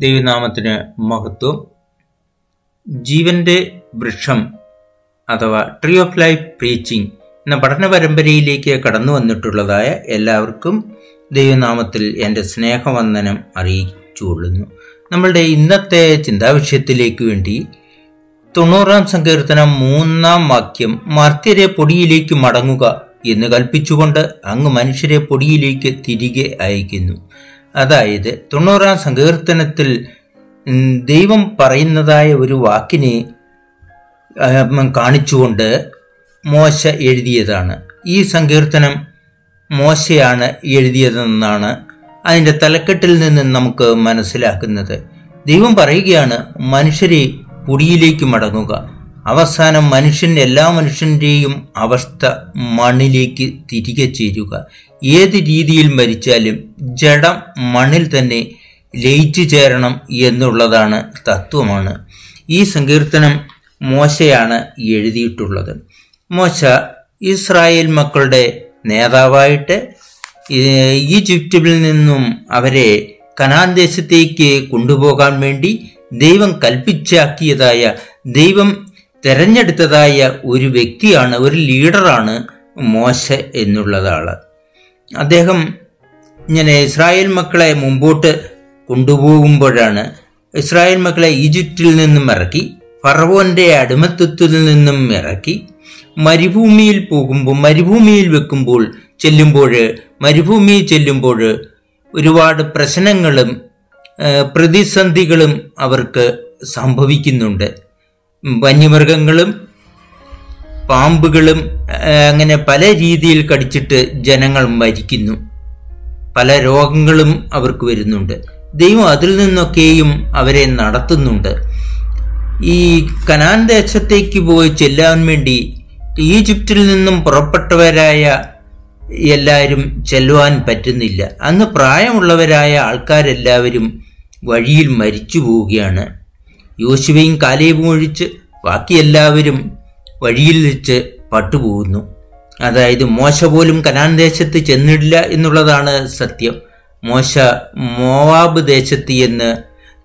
ദൈവനാമത്തിന് മഹത്വം. ജീവന്റെ വൃക്ഷം അഥവാ ട്രീ ഓഫ് ലൈഫ് പ്രീച്ചിങ് എന്ന പഠന പരമ്പരയിലേക്ക് കടന്നു വന്നിട്ടുള്ളതായ എല്ലാവർക്കും ദൈവനാമത്തിൽ എന്റെ സ്നേഹവന്ദനം അറിയിച്ചുകൊള്ളുന്നു. നമ്മളുടെ ഇന്നത്തെ ചിന്താവിഷയത്തിലേക്ക് വേണ്ടി തൊണ്ണൂറാം സങ്കീർത്തനം മൂന്നാം വാക്യം മർത്യരെ പൊടിയിലേക്ക് മടങ്ങുക എന്ന് കൽപ്പിച്ചുകൊണ്ട് അങ്ങ് മനുഷ്യരെ പൊടിയിലേക്ക് തിരികെ അയക്കുന്നു. അതായത് തൊണ്ണൂറാം സങ്കീർത്തനത്തിൽ ദൈവം പറയുന്നതായ ഒരു വാക്കിനെ കാണിച്ചുകൊണ്ട് മോശ എഴുതിയതാണ്. ഈ സങ്കീർത്തനം മോശയാണ് എഴുതിയതെന്നാണ് അതിന്റെ തലക്കെട്ടിൽ നിന്ന് നമുക്ക് മനസ്സിലാക്കുന്നത്. ദൈവം പറയുകയാണ് മനുഷ്യരെ പുടിയിലേക്ക് മടങ്ങുക. അവസാനം മനുഷ്യൻ എല്ലാ മനുഷ്യന്റെയും അവസ്ഥ മണ്ണിലേക്ക് തിരികെ ചേരുക. ഏത് രീതിയിൽ മരിച്ചാലും ജഡം മണ്ണിൽ തന്നെ ലയിച്ചു ചേരണം എന്നുള്ളതാണ് തത്വമാണ്. ഈ സങ്കീർത്തനം മോശയാണ് എഴുതിയിട്ടുള്ളത്. മോശ ഇസ്രായേൽ മക്കളുടെ നേതാവായിട്ട് ഈജിപ്തിൽ നിന്നും അവരെ കനാൻ ദേശത്തേക്ക് കൊണ്ടുപോകാൻ വേണ്ടി ദൈവം കൽപ്പിച്ചാക്കിയതായ ദൈവം തെരഞ്ഞെടുത്തതായ ഒരു വ്യക്തിയാണ് ഒരു ലീഡറാണ് മോശ എന്നുള്ളതാണ് അദ്ദേഹം ഇങ്ങനെ ഇസ്രായേൽ മക്കളെ മുമ്പോട്ട് കൊണ്ടുപോകുമ്പോഴാണ് ഇസ്രായേൽ മക്കളെ ഈജിപ്തിൽ നിന്നും ഇറക്കി ഫറവോന്റെ അടിമത്വത്തിൽ നിന്നും ഇറക്കി മരുഭൂമിയിൽ പോകുമ്പോൾ മരുഭൂമിയിൽ വെക്കുമ്പോൾ ചെല്ലുമ്പോൾ മരുഭൂമിയിൽ ചെല്ലുമ്പോൾ ഒരുപാട് പ്രശ്നങ്ങളും പ്രതിസന്ധികളും അവർക്ക് സംഭവിക്കുന്നുണ്ട്. വന്യമൃഗങ്ങളും പാമ്പുകളും അങ്ങനെ പല രീതിയിൽ കടിച്ചിട്ട് ജനങ്ങൾ മരിക്കുന്നു. പല രോഗങ്ങളും അവർക്ക് വരുന്നുണ്ട്. ദൈവം അതിൽ നിന്നൊക്കെയും അവരെ നടത്തുന്നുണ്ട്. ഈ കനാൻ ദേശത്തേക്ക് പോയി ചെല്ലാൻ വേണ്ടി ഈജിപ്തിൽ നിന്നും പുറപ്പെട്ടവരായ എല്ലാവരും ചെല്ലുവാൻ പറ്റുന്നില്ല. അന്ന് പ്രായമുള്ളവരായ ആൾക്കാരെല്ലാവരും വഴിയിൽ മരിച്ചു പോവുകയാണ്. യോശുവയും കാലേബും ഒഴിച്ച് ബാക്കി എല്ലാവരും വഴിയിൽ വെച്ച് പട്ടുപോകുന്നു. അതായത് മോശ പോലും കനാൻ ദേശത്ത് ചെന്നിടില്ല എന്നുള്ളതാണ് സത്യം. മോശ മോവാബ് ദേശത്ത് എന്ന്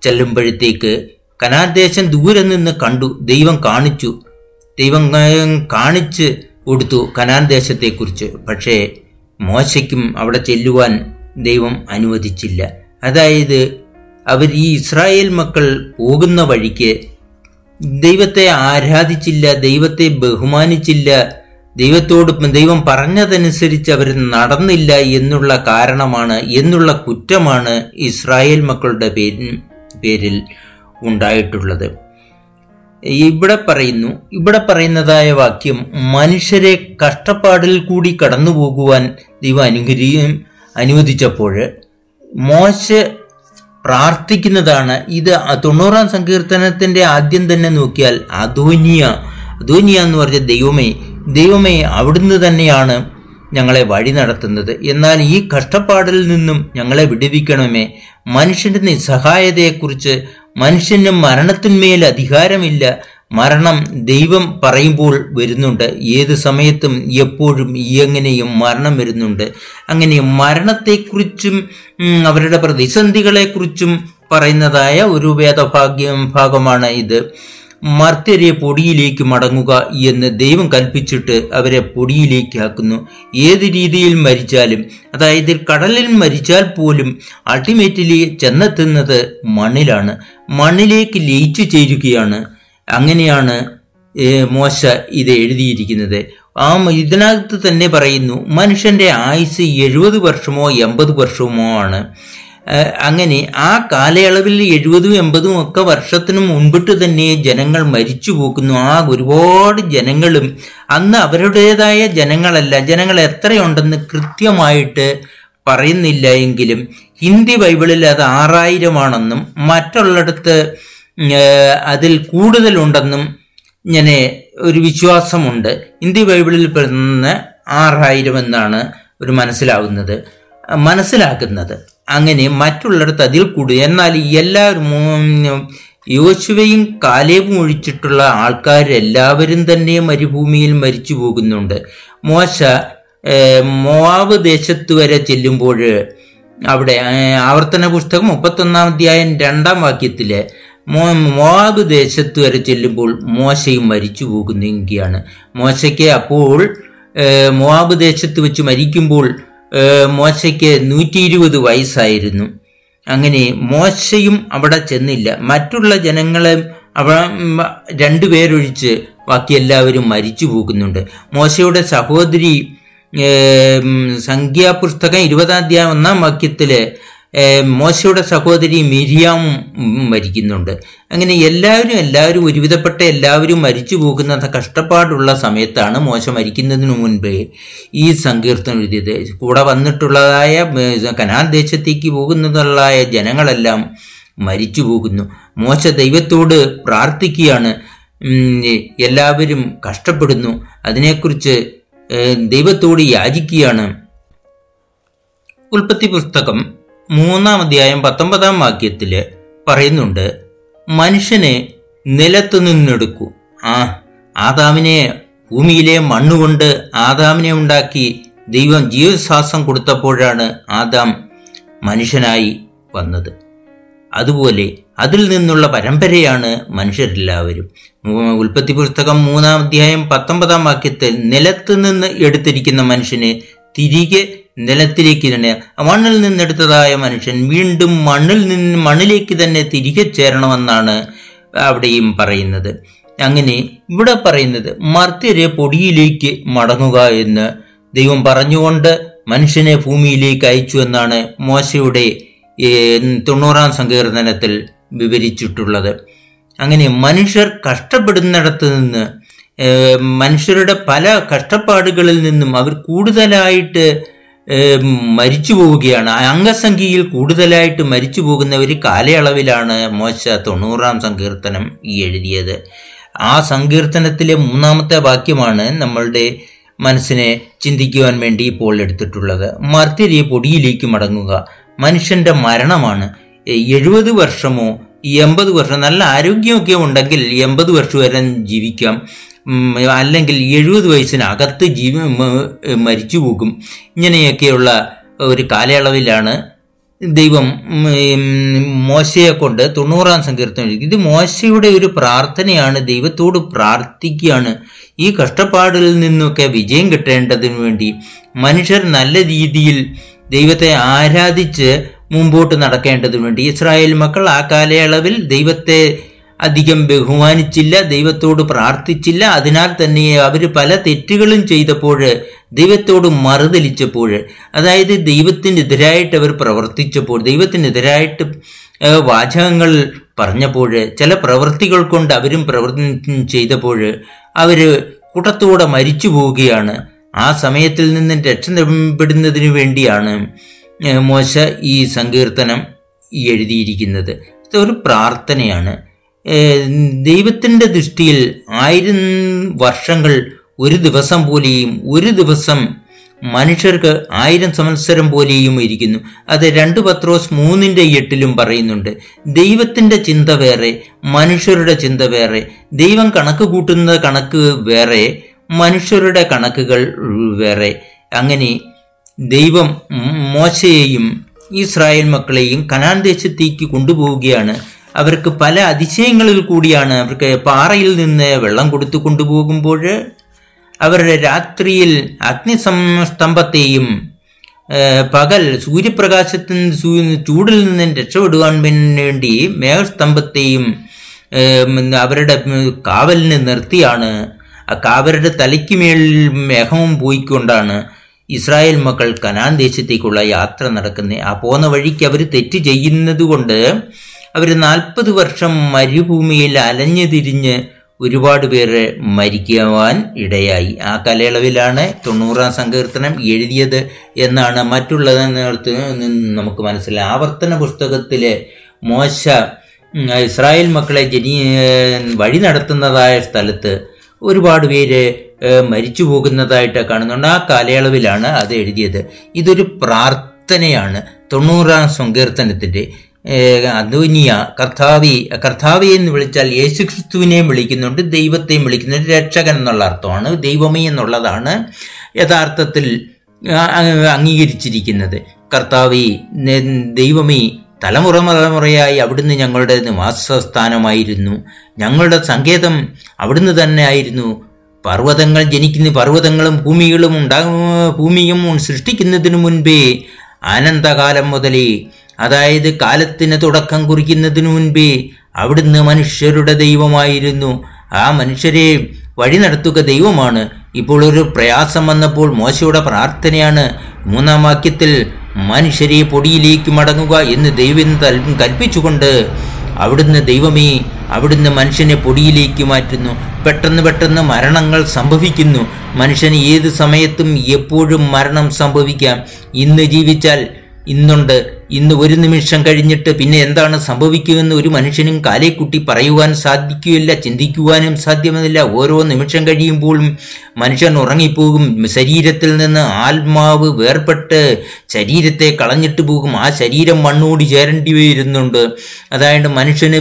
ചെല്ലുമ്പോഴത്തേക്ക് കനാൻ ദേശം ദൂരെ നിന്ന് കണ്ടു ദൈവം കാണിച്ചു. ദൈവം കാണിച്ച് കൊടുത്തു കനാൻ ദേശത്തെക്കുറിച്ച്. പക്ഷേ മോശയ്ക്കും അവിടെ ചെല്ലുവാൻ ദൈവം അനുവദിച്ചില്ല. അതായത് അവർ ഈ ഇസ്രായേൽ മക്കൾ പോകുന്ന വഴിക്ക് ദൈവത്തെ ആരാധിച്ചില്ല ദൈവത്തെ ബഹുമാനിച്ചില്ല ദൈവത്തോട് ദൈവം പറഞ്ഞതനുസരിച്ച് അവർ നടന്നില്ല എന്നുള്ള കാരണമാണ് എന്നുള്ള കുറ്റമാണ് ഇസ്രായേൽ മക്കളുടെ പേരിൽ പേരിൽ ഉണ്ടായിട്ടുള്ളത്. ഇവിടെ പറയുന്നു ഇവിടെ പറയുന്നതായ വാക്യം മനുഷ്യരെ കഷ്ടപ്പാടിൽ കൂടി കടന്നു പോകുവാൻ ദൈവം അനുഗ്രഹം അനുവദിച്ചപ്പോൾ മോശ പ്രാർത്ഥിക്കുന്നതാണ്. ഇത് തൊണ്ണൂറാം സങ്കീർത്തനത്തിന്റെ ആദ്യം തന്നെ നോക്കിയാൽ അധോനിയ അധോനിയ എന്ന് പറഞ്ഞ ദൈവമേ ദൈവമേ അവിടുന്ന് തന്നെയാണ് ഞങ്ങളെ വഴി നടത്തുന്നത്. എന്നാൽ ഈ കഷ്ടപ്പാടിൽ നിന്നും ഞങ്ങളെ വിടുവിക്കണമേ. മനുഷ്യന്റെ നിസ്സഹായതയെക്കുറിച്ച് മനുഷ്യന് മരണത്തിന്മേൽ അധികാരമില്ല. മരണം ദൈവം പറയുമ്പോൾ വരുന്നുണ്ട്. ഏത് സമയത്തും എപ്പോഴും എങ്ങനെയും മരണം വരുന്നുണ്ട്. അങ്ങനെ മരണത്തെക്കുറിച്ചും അവരുടെ പ്രതിസന്ധികളെക്കുറിച്ചും പറയുന്നതായ ഒരു വേദഭാഗ്യം ഭാഗമാണ് ഇത്. മർത്യരെ പൊടിയിലേക്ക് മടങ്ങുക എന്ന് ദൈവം കൽപ്പിച്ചിട്ട് അവരെ പൊടിയിലേക്ക് ആക്കുന്നു ഏത് രീതിയിൽ മരിച്ചാലും അതായത് കടലിൽ മരിച്ചാൽ പോലും അൾട്ടിമേറ്റ്ലി ചെന്നെത്തുന്നത് മണ്ണിലാണ്. മണ്ണിലേക്ക് ലയിച്ചു ചേരുകയാണ്. അങ്ങനെയാണ് മോശ ഇത് എഴുതിയിരിക്കുന്നത്. ആ ഇതിനകത്ത് തന്നെ പറയുന്നു മനുഷ്യന്റെ ആയുസ് എഴുപത് വർഷമോ എൺപത് വർഷമോ ആണ്. അങ്ങനെ ആ കാലയളവിൽ എഴുപതും എൺപതും ഒക്കെ വർഷത്തിനു മുൻപിട്ട് തന്നെ ജനങ്ങൾ മരിച്ചു പോകുന്നു. ആ ഒരുപാട് ജനങ്ങളും അന്ന് അവരുടേതായ ജനങ്ങളല്ല ജനങ്ങൾ എത്രയുണ്ടെന്ന് കൃത്യമായിട്ട് പറയുന്നില്ല എങ്കിലും ഹിന്ദി ബൈബിളിൽ അത് ആറായിരമാണെന്നും മറ്റുള്ളിടത്ത് അതിൽ കൂടുതലുണ്ടെന്നും ഇങ്ങനെ ഒരു വിശ്വാസമുണ്ട്. ഹിന്ദി ബൈബിളിൽ പെടുന്ന ആറായിരം എന്നാണ് ഒരു മനസ്സിലാവുന്നത് മനസ്സിലാക്കുന്നത് അങ്ങനെ മറ്റുള്ളിടത്ത് അതിൽ കൂടുതൽ എന്നാൽ എല്ലാവരും യോശുവയും കാലേബും ഒഴിച്ചിട്ടുള്ള ആൾക്കാരെല്ലാവരും തന്നെ മരുഭൂമിയിൽ മരിച്ചു പോകുന്നുണ്ട്. മോശ മോവ് മോവാബ് ദേശത്ത് വരെ ചെല്ലുമ്പോൾ അവിടെ ആവർത്തന പുസ്തകം മുപ്പത്തൊന്നാം അധ്യായം രണ്ടാം വാക്യത്തിൽ മോ- മോവാബ് ദേശത്ത് വരെ ചെല്ലുമ്പോൾ മോശയും മരിച്ചു പോകുന്നെങ്കിയാണ് മോശയ്ക്ക് അപ്പോൾ മോവാബ് ദേശത്ത് വെച്ച് മരിക്കുമ്പോൾ മോശയ്ക്ക് നൂറ്റി ഇരുപത് വയസ്സായിരുന്നു. അങ്ങനെ മോശയും അവിടെ ചെന്നില്ല. മറ്റുള്ള ജനങ്ങളെ അവ രണ്ടുപേരൊഴിച്ച് ബാക്കി എല്ലാവരും മരിച്ചു പോകുന്നുണ്ട്. മോശയുടെ സഹോദരി സംഖ്യാപുസ്തകം ഇരുപതാം അധ്യായം ഒന്നാം വാക്യത്തിൽ ഏം, മോശയുടെ സഹോദരി മിരിയാമും ഉം, മരിക്കുന്നുണ്ട്. അങ്ങനെ എല്ലാവരും എല്ലാവരും ഒരുവിധപ്പെട്ട എല്ലാവരും മരിച്ചു പോകുന്ന കഷ്ടപ്പാടുള്ള സമയത്താണ് മോശ മരിക്കുന്നതിന് മുൻപേ ഈ സങ്കീർത്തനം എഴുതിയത്. കൂടെ വന്നിട്ടുള്ളതായ കനാൻ ദേശത്തേക്ക് പോകുന്നതുള്ളതായ ജനങ്ങളെല്ലാം മരിച്ചു പോകുന്നു. മോശ ദൈവത്തോട് പ്രാർത്ഥിക്കുകയാണ്. എല്ലാവരും കഷ്ടപ്പെടുന്നു. അതിനെക്കുറിച്ച് ദൈവത്തോട് യാചിക്കുകയാണ്. ഉൽപ്പത്തി പുസ്തകം മൂന്നാം അധ്യായം പത്തൊമ്പതാം വാക്യത്തിൽ പറയുന്നുണ്ട് മനുഷ്യനെ നിലത്തു നിന്നെടുക്കൂ ആ ആദാമിനെ ഭൂമിയിലെ മണ്ണുകൊണ്ട് ആദാമിനെ ഉണ്ടാക്കി ദൈവം ജീവശ്വാസം കൊടുത്തപ്പോഴാണ് ആദാം മനുഷ്യനായി വന്നത്. അതുപോലെ അതിൽ നിന്നുള്ള പരമ്പരയാണ് മനുഷ്യരെല്ലാവരും. ഉൽപ്പത്തി പുസ്തകം മൂന്നാം അധ്യായം പത്തൊമ്പതാം വാക്യത്തിൽ നിലത്ത് നിന്ന് എടുത്തിരിക്കുന്ന മനുഷ്യനെ തിരികെ നിലത്തിലേക്ക് തന്നെ മണ്ണിൽ നിന്നെടുത്തതായ മനുഷ്യൻ വീണ്ടും മണ്ണിൽ നിന്ന് മണ്ണിലേക്ക് തന്നെ തിരികെ ചേരണമെന്നാണ് അവിടെയും പറയുന്നത്. അങ്ങനെ ഇവിടെ പറയുന്നത് മർത്യരെ പൊടിയിലേക്ക് മടങ്ങുക എന്ന് ദൈവം പറഞ്ഞുകൊണ്ട് മനുഷ്യനെ ഭൂമിയിലേക്ക് അയച്ചു എന്നാണ് മോശയുടെ തൊണ്ണൂറാം സങ്കീർത്തനത്തിൽ വിവരിച്ചിട്ടുള്ളത്. അങ്ങനെ മനുഷ്യർ കഷ്ടപ്പെടുന്നിടത്ത് നിന്ന് മനുഷ്യരുടെ പല കഷ്ടപ്പാടുകളിൽ നിന്നും അവർ കൂടുതലായിട്ട് മരിച്ചു പോവുകയാണ്. അംഗസംഖ്യയിൽ കൂടുതലായിട്ട് മരിച്ചു പോകുന്ന ഒരു കാലയളവിലാണ് മോശ തൊണ്ണൂറാം സങ്കീർത്തനം ഈ എഴുതിയത്. ആ സങ്കീർത്തനത്തിലെ മൂന്നാമത്തെ വാക്യമാണ് നമ്മളുടെ മനസ്സിനെ ചിന്തിക്കുവാൻ വേണ്ടി ഇപ്പോൾ എടുത്തിട്ടുള്ളത്. മർത്യരെ പൊടിയിലേക്ക് മടങ്ങുക. മനുഷ്യന്റെ മരണമാണ്. എഴുപത് വർഷമോ എൺപത് വർഷം നല്ല ആരോഗ്യമൊക്കെ ഉണ്ടെങ്കിൽ എൺപത് വർഷം വരെ ജീവിക്കാം. അല്ലെങ്കിൽ എഴുപത് വയസ്സിനകത്ത് ജീവൻ മരിച്ചു പോകും. ഇങ്ങനെയൊക്കെയുള്ള ഒരു കാലയളവിലാണ് ദൈവം മോശയെ കൊണ്ട് തൊണ്ണൂറാം സങ്കീർത്തനം ഇത് മോശയുടെ ഒരു പ്രാർത്ഥനയാണ്. ദൈവത്തോട് പ്രാർത്ഥിക്കുകയാണ്. ഈ കഷ്ടപ്പാടിൽ നിന്നൊക്കെ വിജയം കിട്ടേണ്ടതിനു വേണ്ടി മനുഷ്യർ നല്ല രീതിയിൽ ദൈവത്തെ ആരാധിച്ച് മുമ്പോട്ട് നടക്കേണ്ടതിനു വേണ്ടി. ഇസ്രായേൽ മക്കൾ ആ കാലയളവിൽ ദൈവത്തെ അധികം ബഹുമാനിച്ചില്ല ദൈവത്തോട് പ്രാർത്ഥിച്ചില്ല. അതിനാൽ തന്നെ അവർ പല തെറ്റുകളും ചെയ്തപ്പോൾ ദൈവത്തോട് മറുതലിച്ചപ്പോൾ അതായത് ദൈവത്തിനെതിരായിട്ട് അവർ പ്രവർത്തിച്ചപ്പോൾ ദൈവത്തിനെതിരായിട്ട് വാചകങ്ങൾ പറഞ്ഞപ്പോൾ ചില പ്രവൃത്തികൾ കൊണ്ട് അവരും പ്രവർത്തി ചെയ്തപ്പോൾ അവർ കൂട്ടത്തോടെ മരിച്ചു പോവുകയാണ്. ആ സമയത്തിൽ നിന്ന് രക്ഷപ്പെടുന്നതിന് വേണ്ടിയാണ് മോശ ഈ സങ്കീർത്തനം എഴുതിയിരിക്കുന്നത്. ഇതൊരു പ്രാർത്ഥനയാണ്. ദൈവത്തിന്റെ ദൃഷ്ടിയിൽ ആയിരം വർഷങ്ങൾ ഒരു ദിവസം പോലെയും ഒരു ദിവസം മനുഷ്യർക്ക് ആയിരം സംവത്സരം പോലെയും ഇരിക്കുന്നു. അത് രണ്ട് പത്രോസ് മൂന്നിന്റെ എട്ടിലും പറയുന്നുണ്ട്. ദൈവത്തിന്റെ ചിന്ത വേറെ മനുഷ്യരുടെ ചിന്ത വേറെ ദൈവം കണക്ക് കൂട്ടുന്ന കണക്ക് വേറെ മനുഷ്യരുടെ കണക്കുകൾ വേറെ. അങ്ങനെ ദൈവം മോശയെയും ഇസ്രായേൽ മക്കളെയും കനാൻ ദേശത്തേക്ക് കൊണ്ടുപോവുകയാണ്. അവർക്ക് പല അതിശയങ്ങളിൽ കൂടിയാണ് അവർക്ക് പാറയിൽ നിന്ന് വെള്ളം കൊടുത്തു കൊണ്ടുപോകുമ്പോൾ അവരുടെ രാത്രിയിൽ അഗ്നിസംസ്തംഭത്തെയും പകൽ സൂര്യപ്രകാശത്തിൽ ചൂടിൽ നിന്ന് രക്ഷപ്പെടുവാൻ വേണ്ടി മേഘസ്തംഭത്തെയും അവരുടെ കാവലിന് നിർത്തിയാണ്. ആ കാവരുടെ തലയ്ക്ക് മേളിൽ മേഘവും പോയിക്കൊണ്ടാണ് ഇസ്രായേൽ മക്കൾ കനാൻ ദേശത്തേക്കുള്ള യാത്ര നടക്കുന്നത്. ആ പോകുന്ന വഴിക്ക് അവർ തെറ്റ് ചെയ്യുന്നത് കൊണ്ട് അവർ നാൽപ്പത് വർഷം മരുഭൂമിയിൽ അലഞ്ഞു തിരിഞ്ഞ് ഒരുപാട് പേര് മരിക്കുവാൻ ഇടയായി. ആ കാലയളവിലാണ് തൊണ്ണൂറാം സങ്കീർത്തനം എഴുതിയത് എന്നാണ് മറ്റുള്ള നമുക്ക് മനസ്സിലായി. ആവർത്തന പുസ്തകത്തിലെ മോശ ഇസ്രായേൽ മക്കളെ ജനി വഴി നടത്തുന്നതായ സ്ഥലത്ത് ഒരുപാട് പേര് മരിച്ചു പോകുന്നതായിട്ട് കാണുന്നുണ്ട്. ആ കാലയളവിലാണ് അത് എഴുതിയത്. ഇതൊരു പ്രാർത്ഥനയാണ്. തൊണ്ണൂറാം സങ്കീർത്തനത്തിന്റെ അദ്വനിയ. കർത്താവി കർത്താവി എന്ന് വിളിച്ചാൽ യേശു ക്രിസ്തുവിനെയും വിളിക്കുന്നുണ്ട് ദൈവത്തെയും വിളിക്കുന്നുണ്ട് രക്ഷകൻ എന്നുള്ള അർത്ഥമാണ് ദൈവമേ എന്നുള്ളതാണ് യഥാർത്ഥത്തിൽ അംഗീകരിച്ചിരിക്കുന്നത്. കർത്താവി ദൈവമേ തലമുറ തലമുറയായി അവിടുന്ന് ഞങ്ങളുടെ നിവാസസ്ഥാനമായിരുന്നു ഞങ്ങളുടെ സങ്കേതം അവിടുന്ന് തന്നെ ആയിരുന്നു. പർവതങ്ങൾ ജനിക്കുന്ന പർവതങ്ങളും ഭൂമികളും ഉണ്ടാ ഭൂമിയും സൃഷ്ടിക്കുന്നതിനു മുൻപേ ആനന്ദകാലം മുതലേ അതായത് കാലത്തിന് തുടക്കം കുറിക്കുന്നതിനു മുൻപേ അവിടുന്ന് മനുഷ്യരുടെ ദൈവമായിരുന്നു. ആ മനുഷ്യരെ വഴി നടത്തുക ദൈവമാണ്. ഇപ്പോൾ ഒരു പ്രയാസം വന്നപ്പോൾ മോശയുടെ പ്രാർത്ഥനയാണ് മൂന്നാം വാക്യത്തിൽ മനുഷ്യരെ പൊടിയിലേക്ക് മടങ്ങുക എന്ന് ദൈവം കൽപ്പിച്ചുകൊണ്ട് അവിടുന്ന് ദൈവമേ അവിടുന്ന് മനുഷ്യനെ പൊടിയിലേക്ക് മാറ്റുന്നു. പെട്ടെന്ന് പെട്ടെന്ന് മരണങ്ങൾ സംഭവിക്കുന്നു. മനുഷ്യന് ഏത് സമയത്തും എപ്പോഴും മരണം സംഭവിക്കാം. ഇന്ന് ജീവിച്ചാൽ ഇന്നുണ്ട്. ഇന്ന് ഒരു നിമിഷം കഴിഞ്ഞിട്ട് പിന്നെ എന്താണ് സംഭവിക്കുമെന്ന് ഒരു മനുഷ്യനും കാലേക്കുട്ടി പറയുവാൻ സാധിക്കുകയില്ല ചിന്തിക്കുവാനും സാധ്യമല്ല. ഓരോ നിമിഷം കഴിയുമ്പോഴും മനുഷ്യൻ ഉറങ്ങിപ്പോകും. ശരീരത്തിൽ നിന്ന് ആത്മാവ് വേർപെട്ട് ശരീരത്തെ കളഞ്ഞിട്ട് പോകും. ആ ശരീരം മണ്ണോട് ചേരേണ്ടി വരുന്നുണ്ട്. അതായത് മനുഷ്യന്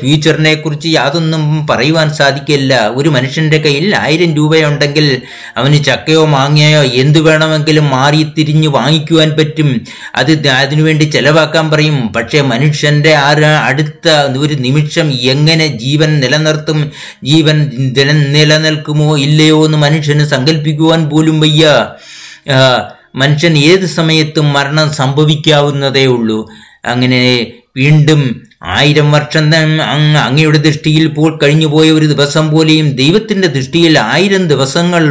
ഫ്യൂച്ചറിനെ കുറിച്ച് യാതൊന്നും പറയുവാൻ സാധിക്കില്ല. ഒരു മനുഷ്യന്റെ കയ്യിൽ ആയിരം രൂപയുണ്ടെങ്കിൽ അവന് ചക്കയോ മാങ്ങയോ എന്ത് വേണമെങ്കിലും മാറി തിരിഞ്ഞ് വാങ്ങിക്കുവാൻ പറ്റും. അത് അതിനുവേണ്ടി ചെലവാക്കാൻ പറയും. പക്ഷേ മനുഷ്യന്റെ ആ അടുത്ത ഒരു നിമിഷം എങ്ങനെ ജീവൻ നിലനിർത്തും? ജീവൻ നിലനിൽക്കുമോ ഇല്ലയോ എന്ന് മനുഷ്യന് സങ്കല്പിക്കുവാൻ പോലും വയ്യ. മനുഷ്യൻ ഏത് സമയത്തും മരണം സംഭവിക്കാവുന്നതേ ഉള്ളൂ. അങ്ങനെ വീണ്ടും ആയിരം വർഷം അങ്ങയുടെ ദൃഷ്ടിയിൽ ഇപ്പോൾ കഴിഞ്ഞുപോയ ഒരു ദിവസം പോലെയും ദൈവത്തിന്റെ ദൃഷ്ടിയിൽ ആയിരം ദിവസങ്ങൾ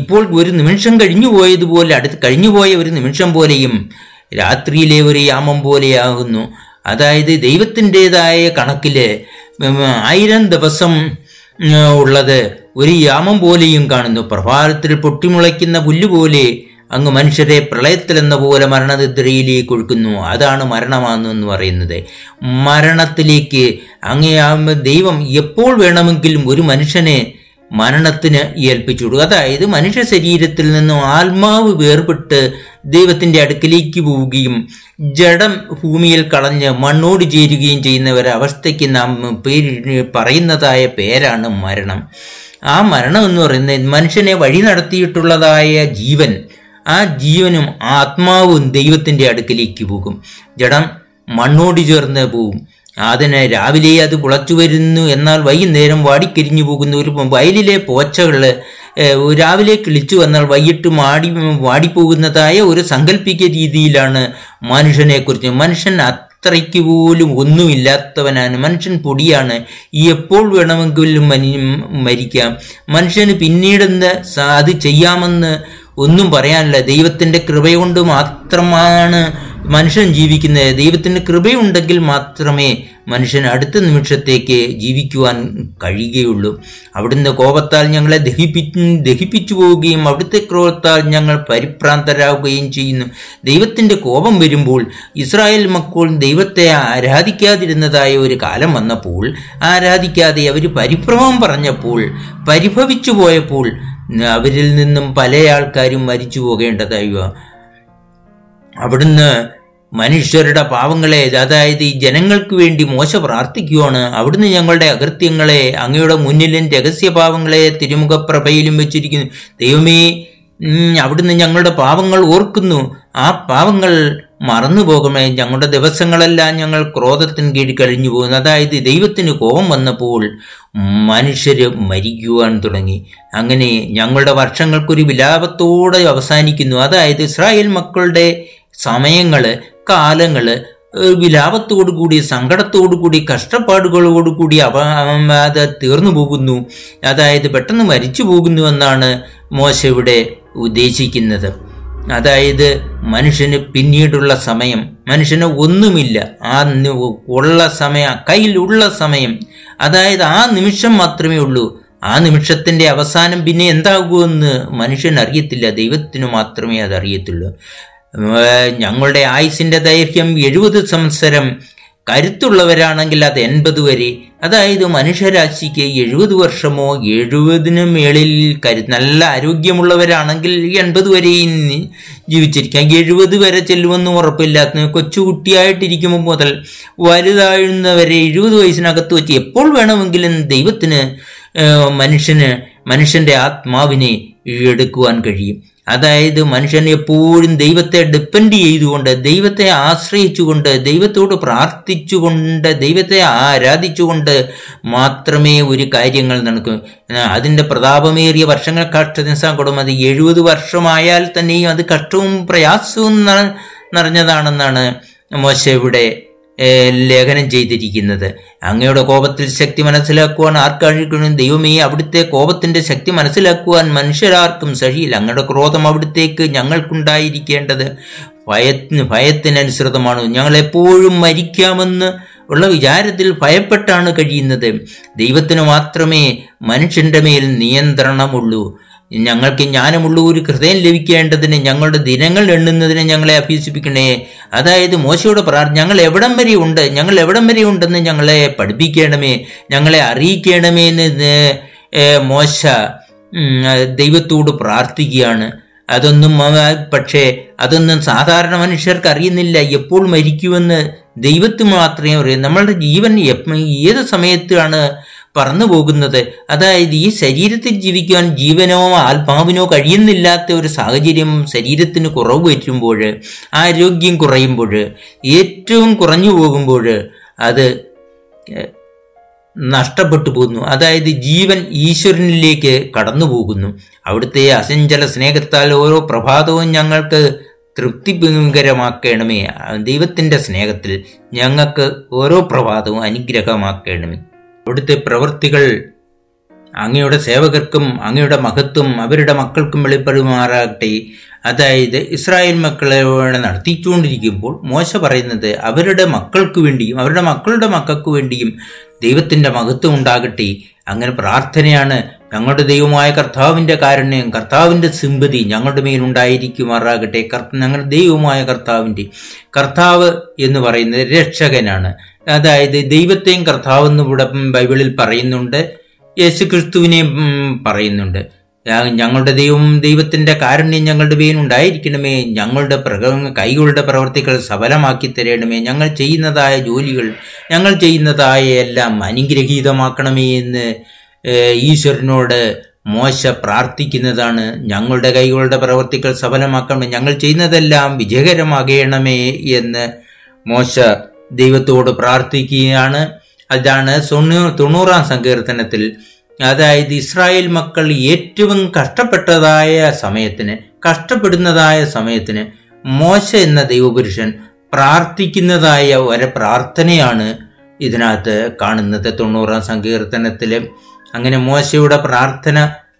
ഇപ്പോൾ ഒരു നിമിഷം കഴിഞ്ഞു പോയതുപോലെ അടുത്ത് കഴിഞ്ഞുപോയ ഒരു നിമിഷം പോലെയും രാത്രിയിലെ ഒരു യാമം പോലെയാകുന്നു. അതായത് ദൈവത്തിന്റെതായ കണക്കിൽ ആയിരം ദിവസം ഉള്ളത് ഒരു യാമം പോലെയും കാണുന്നു. പ്രഭാതത്തിൽ പൊട്ടിമുളയ്ക്കുന്ന പുല്ലുപോലെ അങ്ങ് മനുഷ്യരെ പ്രളയത്തിലെന്ന പോലെ മരണനിദ്രയിലേക്ക് ഒഴുക്കുന്നു അതാണ് മരണമാണെന്ന് പറയുന്നത്. മരണത്തിലേക്ക് അങ്ങേ ദൈവം എപ്പോൾ വേണമെങ്കിലും ഒരു മനുഷ്യനെ മരണത്തിന് ഏൽപ്പിച്ചു അതായത് മനുഷ്യ ശരീരത്തിൽ നിന്നും ആത്മാവ് വേർപെട്ട് ദൈവത്തിന്റെ അടുക്കിലേക്ക് പോവുകയും ജഡം ഭൂമിയിൽ കളഞ്ഞ് മണ്ണോട് ചേരുകയും ചെയ്യുന്ന ഒരവസ്ഥയ്ക്ക് നാം പേര് പറയുന്നതായ പേരാണ് മരണം. ആ മരണം എന്ന് പറയുന്നത് മനുഷ്യനെ വഴി നടത്തിയിട്ടുള്ളതായ ജീവൻ. ആ ജീവനും ആത്മാവും ദൈവത്തിന്റെ അടുക്കിലേക്ക് പോകും. ജഡം മണ്ണോട് ചേർന്ന് പോകും അതിന് രാവിലെ അത് പുളച്ചു വരുന്നു എന്നാൽ വൈകുന്നേരം വാടിക്കരിഞ്ഞു പോകുന്ന ഒരു വയലിലെ പോച്ചകൾ രാവിലെ കിളിച്ചു വന്നാൽ വൈകിട്ട് മാടി വാടിപ്പോകുന്നതായ ഒരു സങ്കല്പിക രീതിയിലാണ് മനുഷ്യനെക്കുറിച്ച്. മനുഷ്യൻ അത്രയ്ക്ക് പോലും ഒന്നുമില്ലാത്തവനാണ്. മനുഷ്യൻ പൊടിയാണ്. എപ്പോൾ വേണമെങ്കിലും മരിക്കാം. മനുഷ്യന് പിന്നീടെന്ന് അത് ചെയ്യാമെന്ന് ഒന്നും പറയാനില്ല. ദൈവത്തിന്റെ കൃപ മാത്രമാണ് മനുഷ്യൻ ജീവിക്കുന്നത് ദൈവത്തിന് കൃപയുണ്ടെങ്കിൽ മാത്രമേ മനുഷ്യൻ അടുത്ത നിമിഷത്തേക്ക് ജീവിക്കുവാൻ കഴിയുകയുള്ളൂ. അവിടുന്ന് കോപത്താൽ ഞങ്ങളെ ദഹിപ്പി ദഹിപ്പിച്ചു പോവുകയും അവിടുത്തെ ക്രോധത്താൽ ഞങ്ങൾ പരിഭ്രാന്തരാകുകയും ചെയ്യുന്നു. ദൈവത്തിന്റെ കോപം വരുമ്പോൾ ഇസ്രായേൽ മക്കൾ ദൈവത്തെ ആരാധിക്കാതിരുന്നതായ ഒരു കാലം വന്നപ്പോൾ ആരാധിക്കാതെ അവർ പരിഭ്രമം പറഞ്ഞപ്പോൾ പരിഭവിച്ചു പോയപ്പോൾ അവരിൽ നിന്നും പല ആൾക്കാരും മരിച്ചു പോകേണ്ടതായി അവിടുന്ന് മനുഷ്യരുടെ പാവങ്ങളെ അതായത് ഈ ജനങ്ങൾക്ക് വേണ്ടി മോശ പ്രാർത്ഥിക്കുവാണ്. അവിടുന്ന് ഞങ്ങളുടെ അകൃത്യങ്ങളെ അങ്ങയുടെ മുന്നിലും രഹസ്യ പാവങ്ങളെ തിരുമുഖപ്രഭയിലും വെച്ചിരിക്കുന്നു. ദൈവമേ അവിടുന്ന് ഞങ്ങളുടെ പാവങ്ങൾ ഓർക്കുന്നു. ആ പാവങ്ങൾ മറന്നു പോകണേ ഞങ്ങളുടെ ദിവസങ്ങളെല്ലാം ഞങ്ങൾ ക്രോധത്തിന് കീഴിൽ കഴിഞ്ഞു പോകുന്നു. അതായത് ദൈവത്തിന് കോപം വന്നപ്പോൾ മനുഷ്യർ മരിക്കുവാൻ തുടങ്ങി. അങ്ങനെ ഞങ്ങളുടെ വർഷങ്ങൾക്കൊരു വിലാപത്തോടെ അവസാനിക്കുന്നു. അതായത് ഇസ്രായേൽ മക്കളുടെ സമയങ്ങൾ കാലങ്ങൾ വിലാപത്തോടു കൂടി സങ്കടത്തോടു കൂടി കഷ്ടപ്പാടുകളോടു കൂടി അവ അത് തീർന്നു പോകുന്നു. അതായത് പെട്ടെന്ന് മരിച്ചു പോകുന്നു എന്നാണ് മോശ ഇവിടെ ഉദ്ദേശിക്കുന്നത്. അതായത് മനുഷ്യന് പിന്നീടുള്ള സമയം മനുഷ്യന് ഒന്നുമില്ല. ആ ഉള്ള സമയം കയ്യിലുള്ള സമയം. അതായത് ആ നിമിഷം മാത്രമേ ഉള്ളൂ. ആ നിമിഷത്തിന്റെ അവസാനം പിന്നെ എന്താകുമെന്ന് മനുഷ്യൻ അറിയത്തില്ല ദൈവത്തിന് മാത്രമേ അത് അറിയത്തുള്ളൂ ഞങ്ങളുടെ ആയുസിന്റെ ദൈർഘ്യം എഴുപത് സംവത്സരം കരുത്തുള്ളവരാണെങ്കിൽ അത് എൺപത് വരെ. അതായത് മനുഷ്യരാശിക്ക് എഴുപത് വർഷമോ എഴുപതിനു മേളിൽ കരു നല്ല ആരോഗ്യമുള്ളവരാണെങ്കിൽ എൺപത് വരെയും ജീവിച്ചിരിക്കാം. എഴുപത് വരെ ചെല്ലുമെന്ന് ഉറപ്പില്ലാത്ത കൊച്ചുകുട്ടിയായിട്ടിരിക്കുമ്പോൾ മുതൽ വലുതാഴുന്നവരെ എഴുപത് വയസ്സിനകത്ത് വെച്ച് എപ്പോൾ വേണമെങ്കിലും ദൈവത്തിന് മനുഷ്യന് മനുഷ്യന്റെ ആത്മാവിനെ എടുക്കുവാൻ കഴിയും. അതായത് മനുഷ്യൻ എപ്പോഴും ദൈവത്തെ ഡിപ്പെൻഡ് ചെയ്തുകൊണ്ട് ദൈവത്തെ ആശ്രയിച്ചുകൊണ്ട് ദൈവത്തോട് പ്രാർത്ഥിച്ചുകൊണ്ട് ദൈവത്തെ ആരാധിച്ചുകൊണ്ട് മാത്രമേ ഒരു കാര്യങ്ങൾ നടക്കൂ. അതിന്റെ പ്രതാപമേറിയ വർഷങ്ങൾ കഷ്ടദിവസം അത് എഴുപത് വർഷമായാൽ തന്നെയും അത് കഷ്ടവും പ്രയാസവും നിറഞ്ഞതാണെന്നാണ് മോശ ഇവിടെ ലേഖനം ചെയ്തിരിക്കുന്നത്. അങ്ങയുടെ കോപത്തിൽ ശക്തി മനസ്സിലാക്കുവാൻ ആർക്കഴിക്കണം ദൈവമേ അവിടുത്തെ കോപത്തിന്റെ ശക്തി മനസ്സിലാക്കുവാൻ മനുഷ്യരാർക്കും സഹിയില്ല. അങ്ങയുടെ ക്രോധം അവിടുത്തേക്ക് ഞങ്ങൾക്കുണ്ടായിരിക്കേണ്ടത് ഭയത്തിന് ഭയത്തിനനുസൃതമാണ്. ഞങ്ങൾ എപ്പോഴും മരിക്കാമെന്ന് ഉള്ള വിചാരത്തിൽ ഭയപ്പെട്ടാണ് കഴിയുന്നത്. ദൈവത്തിന് മാത്രമേ മനുഷ്യന്റെ മേൽ നിയന്ത്രണമുള്ളൂ. ഞങ്ങൾക്ക് ജ്ഞാനമുള്ള ഒരു ഹൃദയം ലഭിക്കേണ്ടതിന് ഞങ്ങളുടെ ദിനങ്ങൾ എണ്ണുന്നതിന് ഞങ്ങളെ അഭ്യസിപ്പിക്കണേ. അതായത് മോശയുടെ പ്രാർത്ഥന ഞങ്ങൾ എവിടം വരെ ഉണ്ട്? ഞങ്ങൾ എവിടം വരെ ഉണ്ടെന്ന് ഞങ്ങളെ പഠിപ്പിക്കണമേ. ഞങ്ങളെ അറിയിക്കണമേ എന്ന് മോശ ദൈവത്തോട് പ്രാർത്ഥിക്കുകയാണ്. അതൊന്നും പക്ഷേ അതൊന്നും സാധാരണ മനുഷ്യർക്ക് അറിയുന്നില്ല. എപ്പോൾ മരിക്കുമെന്ന് ദൈവത്തിന് മാത്രമേ അറിയൂ. നമ്മളുടെ ജീവൻ ഏത് സമയത്താണ് പറന്നു പോകുന്നത് അതായത് ഈ ശരീരത്തിൽ ജീവിക്കാൻ ജീവനോ ആത്മാവിനോ കഴിയുന്നില്ലാത്ത ഒരു സാഹചര്യം ശരീരത്തിന് കുറവ് പറ്റുമ്പോൾ ആരോഗ്യം കുറയുമ്പോൾ ഏറ്റവും കുറഞ്ഞു പോകുമ്പോൾ അത് നഷ്ടപ്പെട്ടു പോകുന്നു. അതായത് ജീവൻ ഈശ്വരനിലേക്ക് കടന്നു പോകുന്നു അവിടുത്തെ അസഞ്ചല സ്നേഹത്താൽ ഓരോ പ്രഭാതവും ഞങ്ങൾക്ക് തൃപ്തികരമാക്കണമേ ദൈവത്തിന്റെ സ്നേഹത്തിൽ ഞങ്ങൾക്ക് ഓരോ പ്രഭാതവും അനുഗ്രഹമാക്കണമേ. അവിടുത്തെ പ്രവൃത്തികൾ അങ്ങയുടെ സേവകർക്കും അങ്ങയുടെ മഹത്വം അവരുടെ മക്കൾക്കും വെളിപ്പെടുമാറാകട്ടെ. അതായത് ഇസ്രായേൽ മക്കളെ നടത്തിക്കൊണ്ടിരിക്കുമ്പോൾ മോശ പറയുന്നത് അവരുടെ മക്കൾക്ക് വേണ്ടിയും അവരുടെ മക്കളുടെ മക്കൾക്ക് വേണ്ടിയും ദൈവത്തിന്റെ മഹത്വം ഉണ്ടാകട്ടെ. അങ്ങനെ പ്രാർത്ഥനയാണ് ഞങ്ങളുടെ ദൈവമായ കർത്താവിന്റെ കാരുണ്യം കർത്താവിന്റെ സിമ്പതി ഞങ്ങളുടെ മേലുണ്ടായിരിക്കുമാറാകട്ടെ ഞങ്ങളുടെ ദൈവമായ കർത്താവിന്റെ കർത്താവ് എന്ന് പറയുന്നത് രക്ഷകനാണ്. അതായത് ദൈവത്തെയും കർത്താവ് ഇവിടെ ബൈബിളിൽ പറയുന്നുണ്ട് യേശു ക്രിസ്തുവിനെയും പറയുന്നുണ്ട്. ഞങ്ങളുടെ ദൈവം ദൈവത്തിന്റെ കാരുണ്യം ഞങ്ങളുടെ പേരിൽ ഉണ്ടായിരിക്കണമേ. ഞങ്ങളുടെ പ്രക കൈകളുടെ പ്രവർത്തികൾ സഫലമാക്കി തരണമേ. ഞങ്ങൾ ചെയ്യുന്നതായ ജോലികൾ ഞങ്ങൾ ചെയ്യുന്നതായ എല്ലാം അനുഗ്രഹീതമാക്കണമേ എന്ന് ഈശ്വരനോട് മോശ പ്രാർത്ഥിക്കുന്നതാണ് ഞങ്ങളുടെ കൈകളുടെ പ്രവർത്തികൾ സഫലമാക്കണം ഞങ്ങൾ ചെയ്യുന്നതെല്ലാം വിജയകരമാകണമേ എന്ന് മോശ ദൈവത്തോട് പ്രാർത്ഥിക്കുകയാണ്. അതാണ് തൊണ്ണൂറാം സങ്കീർത്തനത്തിൽ അതായത് ഇസ്രായേൽ മക്കൾ ഏറ്റവും കഷ്ടപ്പെട്ടതായ സമയത്തിന് കഷ്ടപ്പെടുന്നതായ സമയത്തിന് മോശ എന്ന ദൈവപുരുഷൻ പ്രാർത്ഥിക്കുന്നതായ ഒരു പ്രാർത്ഥനയാണ് ഇതിനകത്ത് കാണുന്നത് തൊണ്ണൂറാം സങ്കീർത്തനത്തിൽ അങ്ങനെ മോശയുടെ പ്രാർത്ഥന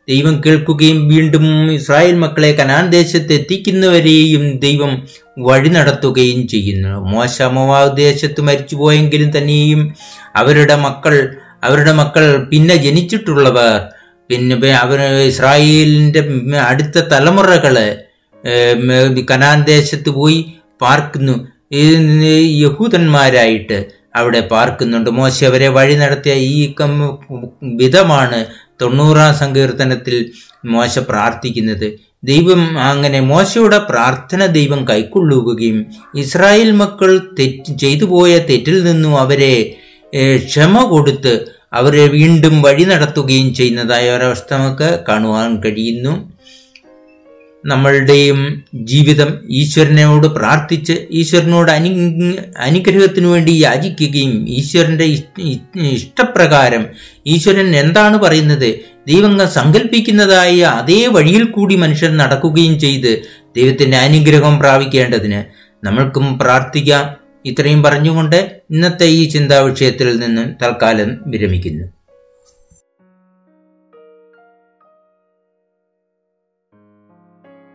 ദൈവം കേൾക്കുകയും വീണ്ടും ഇസ്രായേൽ മക്കളെ കനാൻ ദേശത്ത് എത്തിക്കുന്നവരെയും ദൈവം വഴി നടത്തുകയും ചെയ്യുന്നു. മോശ മോവാവ് ദേശത്ത് മരിച്ചുപോയെങ്കിലും തന്നെയും അവരുടെ മക്കൾ അവരുടെ മക്കൾ പിന്നെ ജനിച്ചിട്ടുള്ളവർ പിന്നെ അവർ ഇസ്രായേലിന്റെ അടുത്ത തലമുറകൾ കനാൻ ദേശത്ത് പോയി പാർക്കുന്നു. യഹൂദന്മാരായിട്ട് അവിടെ പാർക്കുന്നുണ്ട്. മോശ അവരെ വഴി നടത്തിയ ഈ വിധമാണ് തൊണ്ണൂറാം സങ്കീർത്തനത്തിൽ മോശ പ്രാർത്ഥിക്കുന്നത്. ദൈവം അങ്ങനെ മോശയുടെ പ്രാർത്ഥന ദൈവം കൈക്കൊള്ളുകയും ഇസ്രായേൽ മക്കൾ തെറ്റ് ചെയ്തു പോയ തെറ്റിൽ നിന്നും അവരെ ക്ഷമ കൊടുത്ത് അവരെ വീണ്ടും വഴി നടത്തുകയും ചെയ്യുന്നതായ ഒരവസ്ഥ നമുക്ക് കാണുവാൻ കഴിയുന്നു. നമ്മളുടെയും ജീവിതം ഈശ്വരനോട് പ്രാർത്ഥിച്ച് ഈശ്വരനോട് അനു അനുഗ്രഹത്തിനു വേണ്ടി യാചിക്കുകയും ഈശ്വരന്റെ ഇഷ്ടപ്രകാരം ഈശ്വരൻ എന്താണ് പറയുന്നത്? ദൈവങ്ങൾ സങ്കല്പിക്കുന്നതായ അതേ വഴിയിൽ കൂടി മനുഷ്യൻ നടക്കുകയും ചെയ്ത് ദൈവത്തിന്റെ അനുഗ്രഹം പ്രാപിക്കേണ്ടതിന് നമ്മൾക്കും പ്രാർത്ഥിക്കാം. ഇത്രയും പറഞ്ഞുകൊണ്ട് ഇന്നത്തെ ഈ ചിന്താ വിഷയത്തിൽ നിന്നും തൽക്കാലം വിരമിക്കുന്നു.